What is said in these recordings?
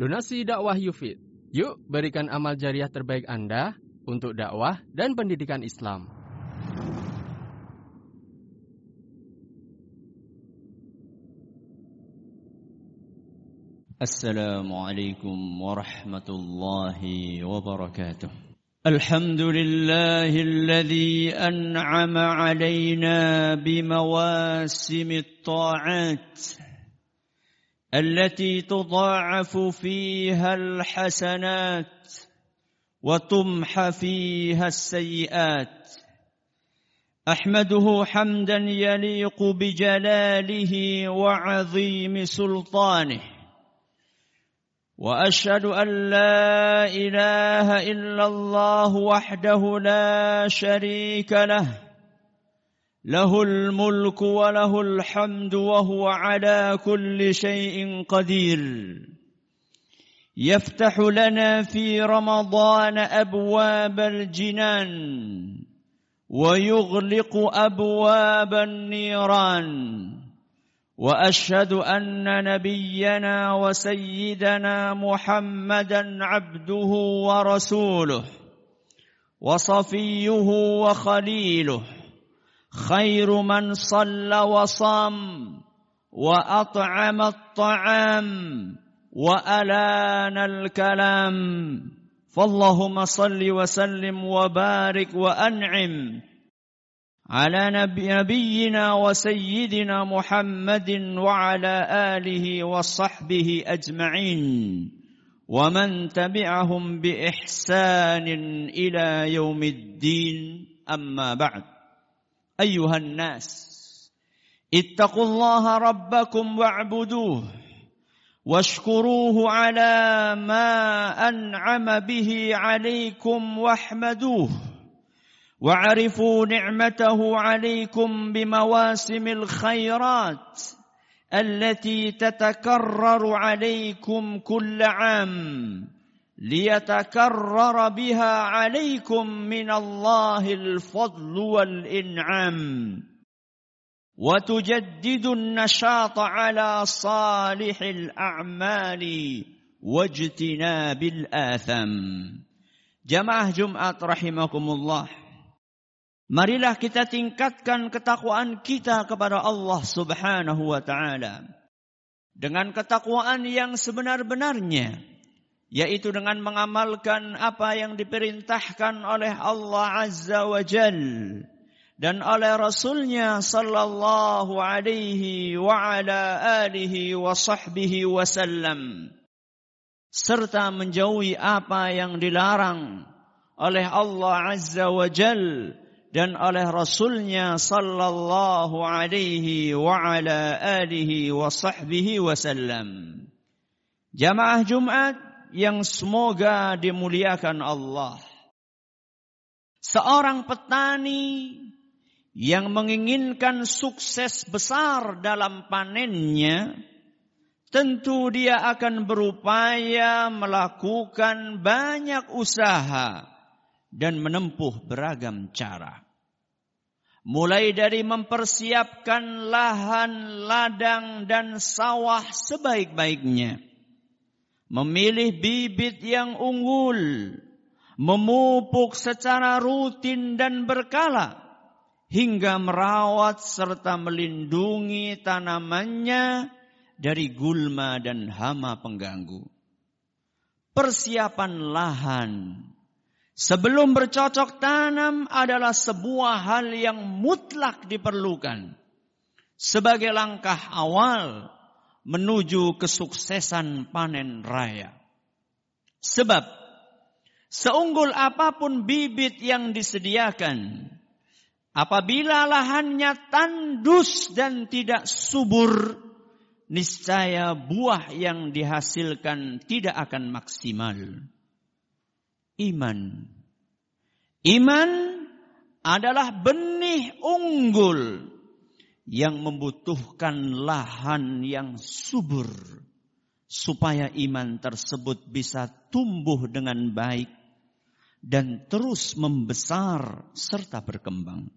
Donasi dakwah Yufid. Yuk berikan amal jariah terbaik Anda untuk dakwah dan pendidikan Islam. السلام عليكم ورحمة الله وبركاته. الحمد لله الذي أنعم علينا بمواسم الطاعات التي تضاعف فيها الحسنات وتمحى فيها السيئات. أحمده حمدا يليق بجلاله وعظيم سلطانه وأشهد أن لا إله إلا الله وحده لا شريك له له الملك وله الحمد وهو على كل شيء قدير. يفتح لنا في رمضان أبواب الجنان ويغلق أبواب النيران. وأشهد أن نبينا وسيدنا محمدا عبده ورسوله وصفيه وخليله. خير من صلى وصام وأطعم الطعام وألان الكلام. فاللهم صل وسلم وبارك وأنعم على نبي نبينا وسيدنا محمد وعلى آله وصحبه أجمعين. ومن تبعهم بإحسان إلى يوم الدين. أما بعد. أيها الناس اتقوا الله ربكم واعبدوه واشكروه على ما أنعم به عليكم واحمدوه واعرفوا نعمته عليكم بمواسم الخيرات التي تتكرر عليكم كل عام. ليتكرر بها عليكم من الله الفضل والانعام وتجدد النشاط على صالح الاعمال واجتناب الاثام جماعه جمعه رحمكم الله Marilah kita tingkatkan ketakwaan kita kepada Allah Subhanahu wa taala dengan ketakwaan yang sebenar-benarnya yaitu dengan mengamalkan apa yang diperintahkan oleh Allah Azza wa Jal dan oleh Rasulnya sallallahu alaihi wa ala alihi wa sahbihi wasallam serta menjauhi apa yang dilarang oleh Allah Azza wa Jal dan oleh Rasulnya sallallahu alaihi wa ala alihi wa sahbihi wasallam. Jamaah Jumat yang semoga dimuliakan Allah. Seorang petani yang menginginkan sukses besar dalam panennya, tentu dia akan berupaya melakukan banyak usaha dan menempuh beragam cara. Mulai dari mempersiapkan lahan, ladang, dan sawah sebaik-baiknya. Memilih bibit yang unggul. Memupuk secara rutin dan berkala. Hingga merawat serta melindungi tanamannya dari gulma dan hama pengganggu. Persiapan lahan Sebelum bercocok tanam adalah sebuah hal yang mutlak diperlukan sebagai langkah awal menuju kesuksesan panen raya. Sebab seunggul apa pun bibit yang disediakan, apabila lahannya tandus dan tidak subur, niscaya buah yang dihasilkan tidak akan maksimal iman. Iman adalah benih unggul yang membutuhkan lahan yang subur supaya iman tersebut bisa tumbuh dengan baik dan terus membesar serta berkembang.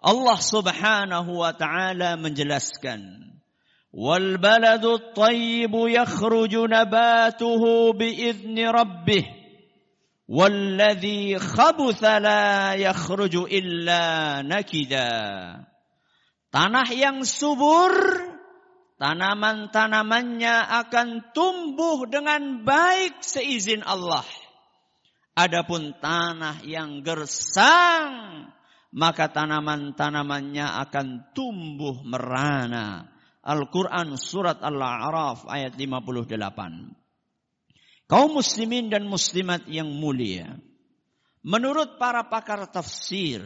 Allah Subhanahu wa taala menjelaskan, "Wal baladu at-thayyibu yakhruju nabatuhu bi idzni rabbih, walladhi khabutha la yakhruju illa nakida." Tanah yang subur tanaman-tanamannya akan tumbuh dengan baik seizin Allah adapun tanah yang gersang maka tanaman-tanamannya akan tumbuh merana Al-Quran Surat Al-A'raf ayat 58. Kaum muslimin dan muslimat yang mulia. Menurut para pakar tafsir,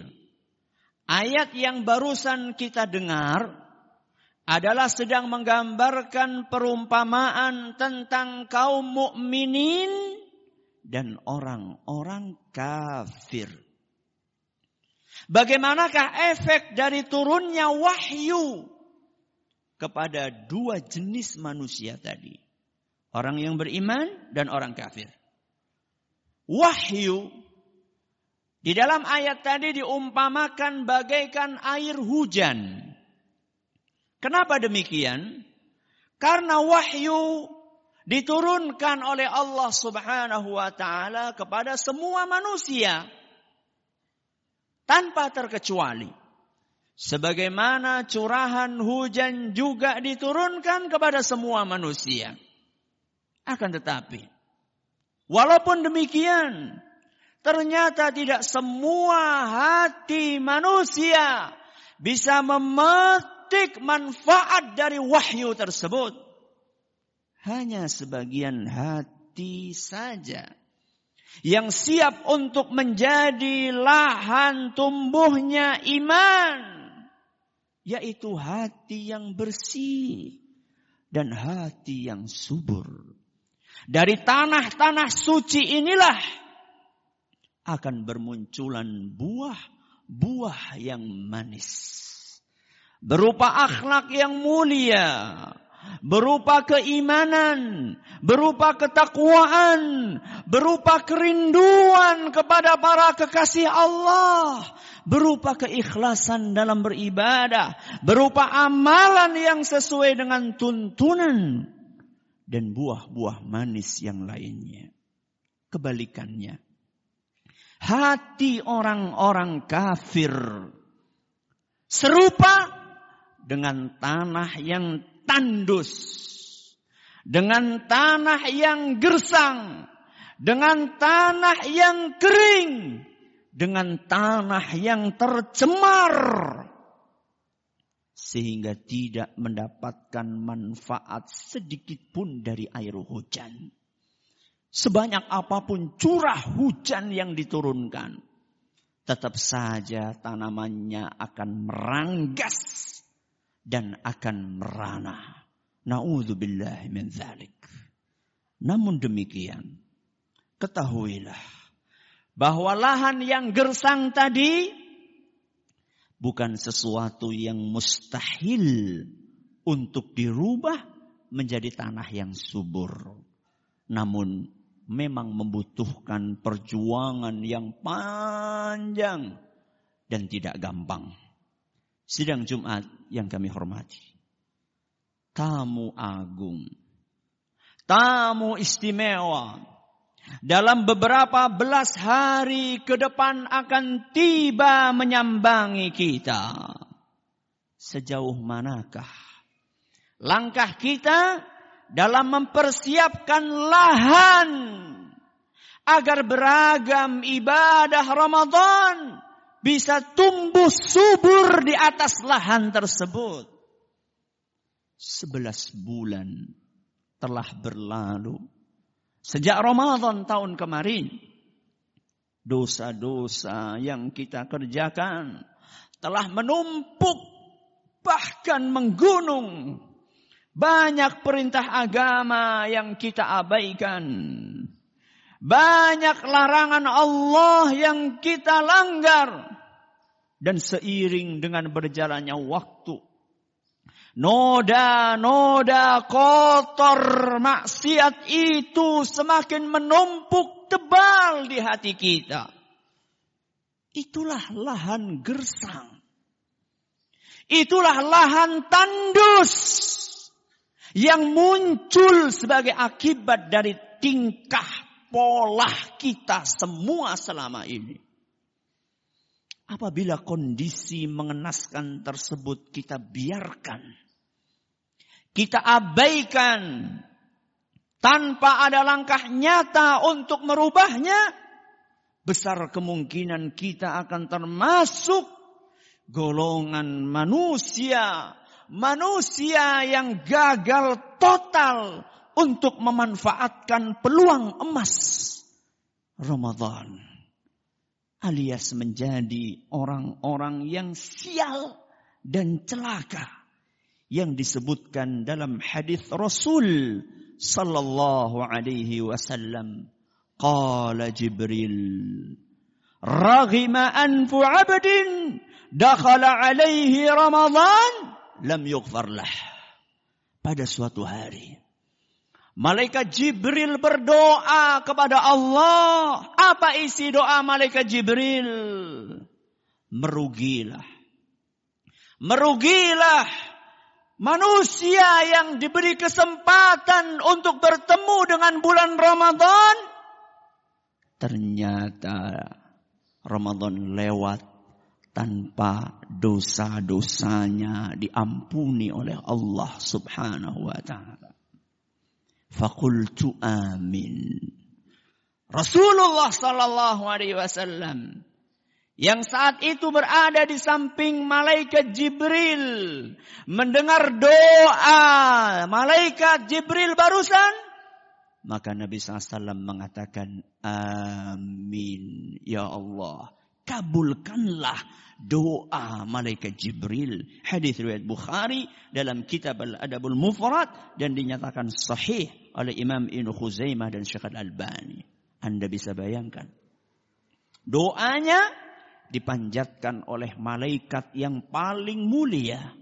ayat yang barusan kita dengar adalah sedang menggambarkan perumpamaan tentang kaum mukminin dan orang-orang kafir. Bagaimanakah efek dari turunnya wahyu kepada dua jenis manusia tadi. Orang yang beriman dan orang kafir. Wahyu di dalam ayat tadi diumpamakan bagaikan air hujan. Kenapa demikian? Karena wahyu diturunkan oleh Allah Subhanahu wa taala kepada semua manusia tanpa terkecuali. Sebagaimana curahan hujan juga diturunkan kepada semua manusia. Akan tetapi, walaupun demikian, ternyata tidak semua hati manusia bisa memetik manfaat dari wahyu tersebut. Hanya sebagian hati saja yang siap untuk menjadi lahan tumbuhnya iman yaitu hati yang bersih dan hati yang subur. Dari tanah-tanah suci inilah akan bermunculan buah-buah yang manis. Berupa akhlak yang mulia, berupa keimanan, berupa ketakwaan, berupa kerinduan kepada para kekasih Allah, berupa keikhlasan dalam beribadah, berupa amalan yang sesuai dengan tuntunan dan buah-buah manis yang lainnya. Kebalikannya, hati orang-orang kafir. Serupa dengan tanah yang tandus, dengan tanah yang gersang, dengan tanah yang kering, dengan tanah yang tercemar. Sehingga tidak mendapatkan manfaat sedikit pun dari air hujan. Sebanyak apa pun curah hujan yang diturunkan, tetap saja tanamannya akan meranggas dan akan merana. Nauzubillah min dzalik. Namun demikian, ketahuilah bahwa lahan yang gersang tadi bukan sesuatu yang mustahil untuk dirubah menjadi tanah yang subur. Namun memang membutuhkan perjuangan yang panjang dan tidak gampang. Sidang Jumat yang kami hormati. Tamu agung. Tamu istimewa dalam beberapa belas hari ke depan akan tiba menyambangi kita. Sejauh manakah langkah kita dalam mempersiapkan lahan agar beragam ibadah Ramadan bisa tumbuh subur di atas lahan tersebut. Sebelas bulan telah berlalu Sejak Ramadan tahun kemarin, dosa-dosa yang kita kerjakan telah menumpuk bahkan menggunung. Banyak perintah agama yang kita abaikan. Banyak larangan Allah yang kita langgar. Dan seiring dengan berjalannya waktu, Noda-noda kotor maksiat itu semakin menumpuk tebal di hati kita. Itulah lahan gersang. Itulah lahan tandus yang muncul sebagai akibat dari tingkah pola kita semua selama ini. Apabila kondisi mengenaskan tersebut kita biarkan, kita abaikan tanpa ada langkah nyata untuk merubahnya, besar kemungkinan kita akan termasuk golongan manusia, manusia yang gagal total untuk memanfaatkan peluang emas Ramadan alias menjadi orang-orang yang sial dan celaka yang disebutkan dalam hadis Rasul sallallahu alaihi wasallam. Qala Jibril raghima anfu 'abdin dakhala alaihi Ramadan lam yughfar lah pada suatu hari Malaikat Jibril berdoa kepada Allah. Apa isi doa malaikat Jibril? Merugilah. Merugilah manusia yang diberi kesempatan untuk bertemu dengan bulan Ramadan. Ternyata Ramadan lewat tanpa dosa-dosanya diampuni oleh Allah Subhanahu wa taala. Fakultu amin. Rasulullah sallallahu alaihi wasallam yang saat itu berada di samping malaikat Jibril mendengar doa malaikat Jibril barusan maka Nabi SAW mengatakan amin ya Allah kabulkanlah doa malaikat Jibril. Hadis riwayat Bukhari dalam kitab Al-Adabul Mufrad dan dinyatakan sahih oleh Imam Ibnu Khuzaimah dan Syekh Al-Albani. Anda bisa bayangkan. Doanya dipanjatkan oleh malaikat yang paling mulia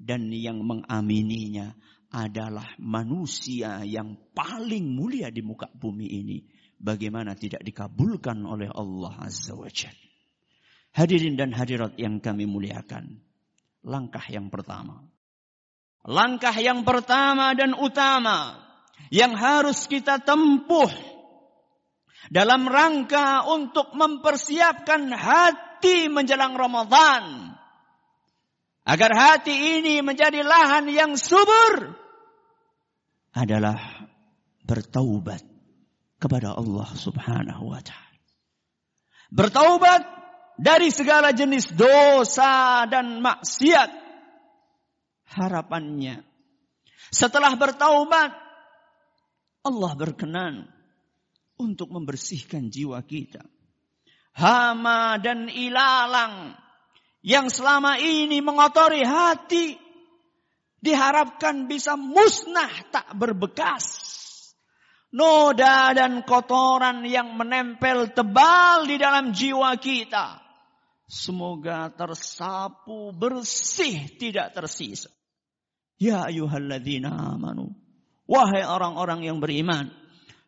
dan yang mengamininya adalah manusia yang paling mulia di muka bumi ini. Bagaimana tidak dikabulkan oleh Allah Azza wa Jalla. Hadirin dan hadirat yang kami muliakan. Langkah yang pertama. Langkah yang pertama dan utama yang harus kita tempuh dalam rangka untuk mempersiapkan hati menjelang Ramadan. Agar hati ini menjadi lahan yang subur adalah bertaubat kepada Allah Subhanahu wa taala. Bertaubat dari segala jenis dosa dan maksiat. Harapannya setelah bertaubat Allah berkenan untuk membersihkan jiwa kita. Hama dan ilalang yang selama ini mengotori hati diharapkan bisa musnah tak berbekas noda dan kotoran yang menempel tebal di dalam jiwa kita. Semoga tersapu bersih tidak tersisa. Ya ayuhalladzina amanu. Wahai orang-orang yang beriman.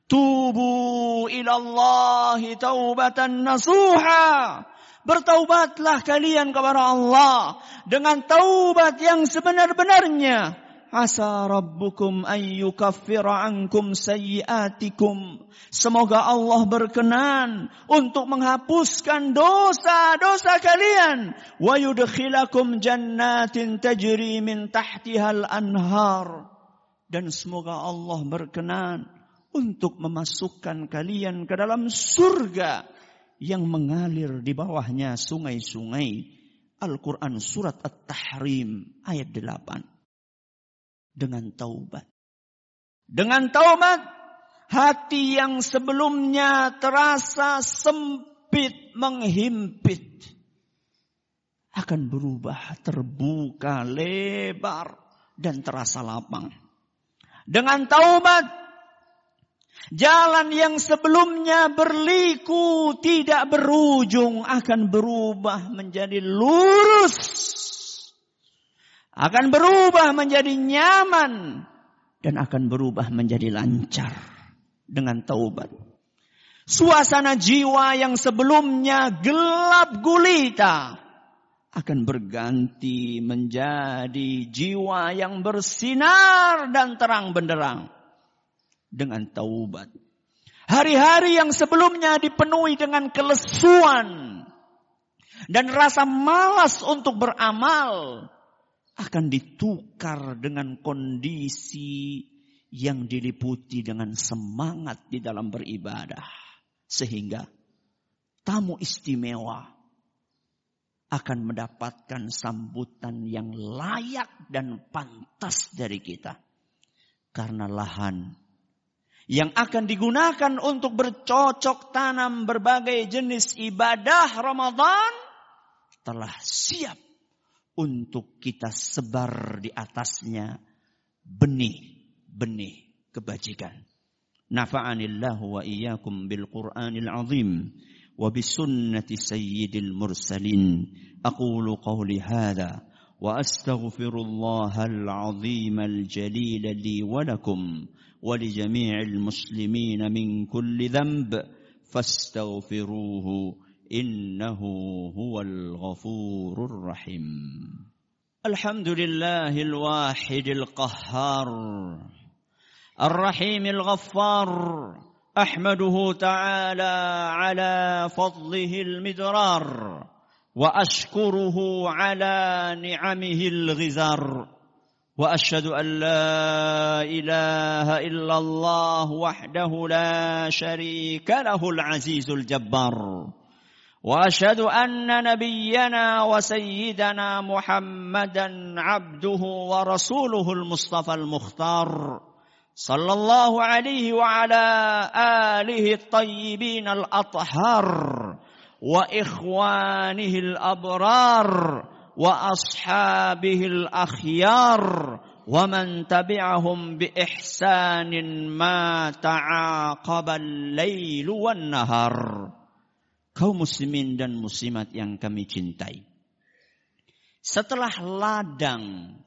Tubu ilallahi taubatan nasuha. Bertaubatlah kalian kepada Allah. Dengan taubat yang sebenar-benarnya Asa rabbukum an yukaffira ankum sayyiatikum. Semoga Allah berkenan untuk menghapuskan dosa-dosa kalian. Wa yudkhilakum jannatin tajri min tahtihal anhar. Dan semoga Allah berkenan untuk memasukkan kalian ke dalam surga yang mengalir di bawahnya sungai-sungai. Al-Quran Surat At-Tahrim ayat 8 dengan taubat. Dengan taubat, hati yang sebelumnya terasa sempit, menghimpit, akan berubah terbuka, lebar, dan terasa lapang. Dengan taubat, jalan yang sebelumnya berliku tidak berujung akan berubah menjadi lurus akan berubah menjadi nyaman dan akan berubah menjadi lancar dengan taubat. Suasana jiwa yang sebelumnya gelap gulita akan berganti menjadi jiwa yang bersinar dan terang benderang dengan taubat. Hari-hari yang sebelumnya dipenuhi dengan kelesuan dan rasa malas untuk beramal akan ditukar dengan kondisi yang diliputi dengan semangat di dalam beribadah sehingga tamu istimewa akan mendapatkan sambutan yang layak dan pantas dari kita. Karena lahan yang akan digunakan untuk bercocok tanam berbagai jenis ibadah Ramadan telah siap untuk kita sebar di atasnya benih-benih kebajikan. Nafa'anillahu wa iyyakum bil Qur'anil azim. وبسنة سيد المرسلين أقول قولي هذا وأستغفر الله العظيم الجليل لي ولكم ولجميع المسلمين من كل ذنب فاستغفروه إنه هو الغفور الرحيم. الحمد لله الواحد القهار الرحيم الغفار أحمده تعالى على فضله المدرار وأشكره على نعمه الغزار. وأشهد أن لا إله إلا الله وحده لا شريك له العزيز الجبار. وأشهد أن نبينا وسيدنا محمدا عبده ورسوله المصطفى المختار صلى الله عليه وعلى آله الطيبين الأطهار وإخوانه الأبرار وأصحابه الأخيار ومن تبعهم بإحسان ما تعاقب الليل والنهار kaum muslimin dan muslimat yang kami cintai. Setelah ladang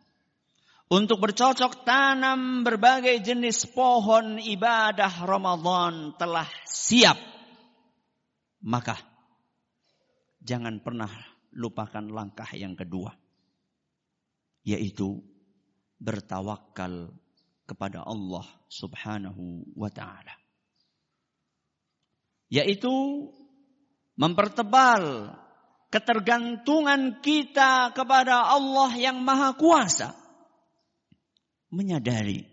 untuk bercocok tanam berbagai jenis pohon ibadah Ramadan telah siap. Maka jangan pernah lupakan langkah yang kedua. Yaitu bertawakal kepada Allah subhanahu wa ta'ala. Yaitu mempertebal ketergantungan kita kepada Allah yang maha kuasa menyadari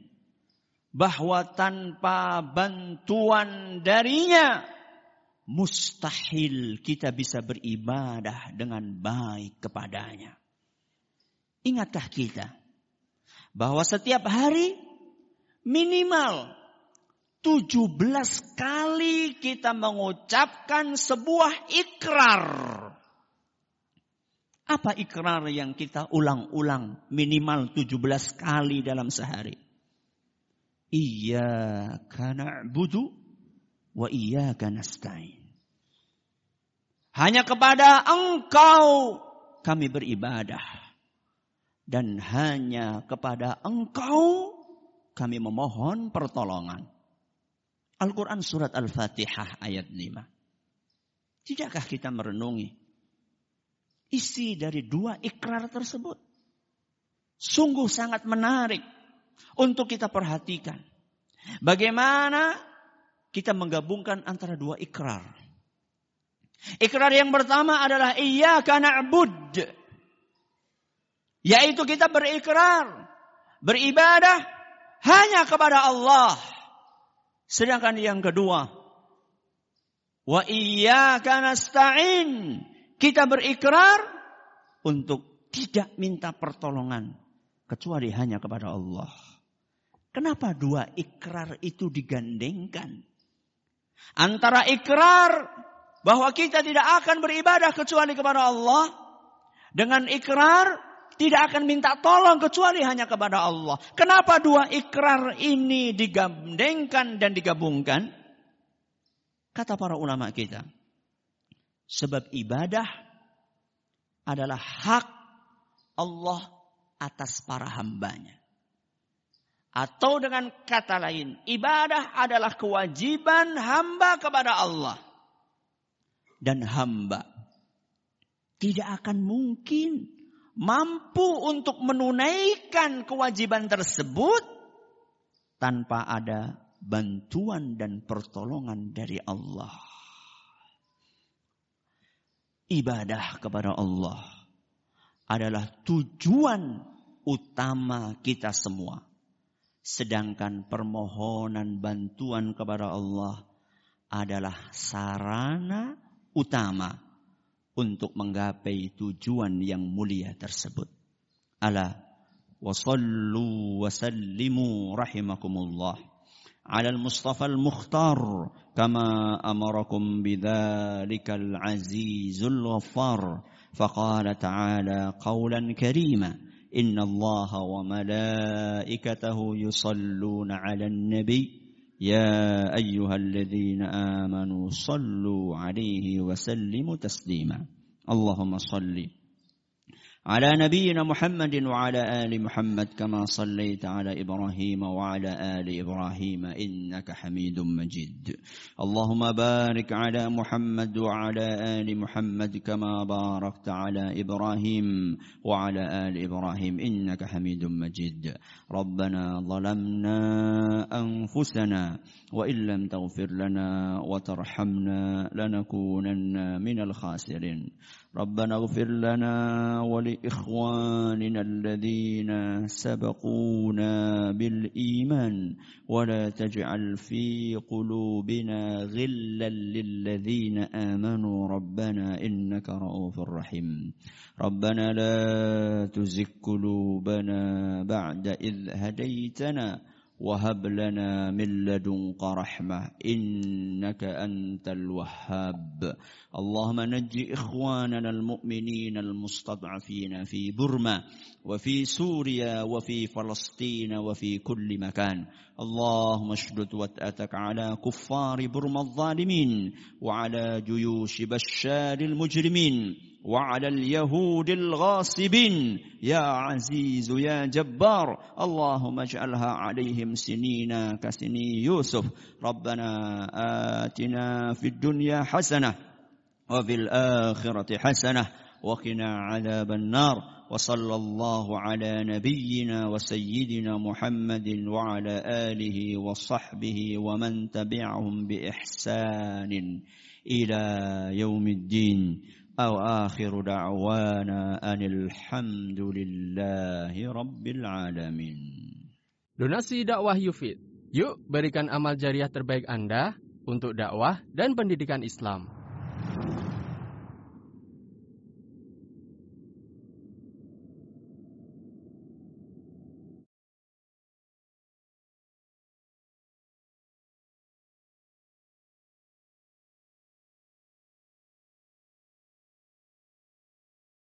bahwa tanpa bantuan darinya mustahil kita bisa beribadah dengan baik kepadanya. Ingatkah kita bahwa setiap hari minimal 17 kali kita mengucapkan sebuah ikrar apa ikrar yang kita ulang-ulang minimal 17 kali dalam sehari? Iyyaka na'budu wa iyyaka nasta'in. Hanya kepada Engkau kami beribadah dan hanya kepada Engkau kami memohon pertolongan. Al-Quran surat Al-Fatihah ayat 5. Tidakkah kita merenungi isi dari dua ikrar tersebut. Sungguh sangat menarik untuk kita perhatikan. Bagaimana kita menggabungkan antara dua ikrar. Ikrar yang pertama adalah iya karena na'bud. Yaitu kita berikrar, beribadah hanya kepada Allah. Sedangkan yang kedua, wa iyyaka nasta'in. Kita berikrar untuk tidak minta pertolongan kecuali hanya kepada Allah. Kenapa dua ikrar itu digandengkan? Antara ikrar bahwa kita tidak akan beribadah kecuali kepada Allah dengan ikrar tidak akan minta tolong kecuali hanya kepada Allah. Kenapa dua ikrar ini digandengkan dan digabungkan? Kata para ulama kita, Sebab ibadah adalah hak Allah atas para hambanya. Atau dengan kata lain, ibadah adalah kewajiban hamba kepada Allah. Dan hamba tidak akan mungkin mampu untuk menunaikan kewajiban tersebut tanpa ada bantuan dan pertolongan dari Allah. Ibadah kepada Allah adalah tujuan utama kita semua. Sedangkan permohonan bantuan kepada Allah adalah sarana utama untuk menggapai tujuan yang mulia tersebut. Ala wa sallu wa sallimu rahimakumullah على المصطفى المختار كما امركم بذلك العزيز الغفار فقال تعالى قولا كريما ان الله وملائكته يصلون على النبي يا أيها الذين آمنوا صلوا عليه وسلموا تسليما. اللهم صل على نبينا محمد وعلى آل محمد كما صليت على إبراهيم وعلى آل إبراهيم إنك حميد مجيد. اللهم بارك على محمد وعلى آل محمد كما باركت على إبراهيم وعلى آل إبراهيم إنك حميد مجيد. ربنا ظلمنا أنفسنا وإن لم تغفر لنا وترحمنا لنكونن من الخاسرين. ربنا اغفر لنا ولإخواننا الذين سبقونا بالإيمان ولا تجعل في قلوبنا غلا للذين آمنوا ربنا إنك رؤوف رحيم. ربنا لا تزغ قلوبنا بعد إذ هديتنا وهب لنا من لدنك رحمة إنك أنت الوهاب. اللهم نج إخواننا المؤمنين المستضعفين في برما وفي سوريا وفي فلسطين وفي كل مكان. اللهم اشدد وتأتك على كفار برما الظالمين وعلى جيوش بشار المجرمين. وعلى اليهود الغاصبين. يا عزيز يا جبار اللهم اجعلها عليهم سنين كسني يوسف. ربنا آتنا في الدنيا حسنة وفي الآخرة حسنة وقنا عذاب النار. وصلى الله على نبينا وسيدنا محمد وعلى آله وصحبه ومن تبعهم بإحسان إلى يوم الدين. أو آخر دعوانا أن الحمد لله رب العالمين Donasi dakwah Yufid. Yuk berikan amal jariah terbaik Anda untuk dakwah dan pendidikan Islam.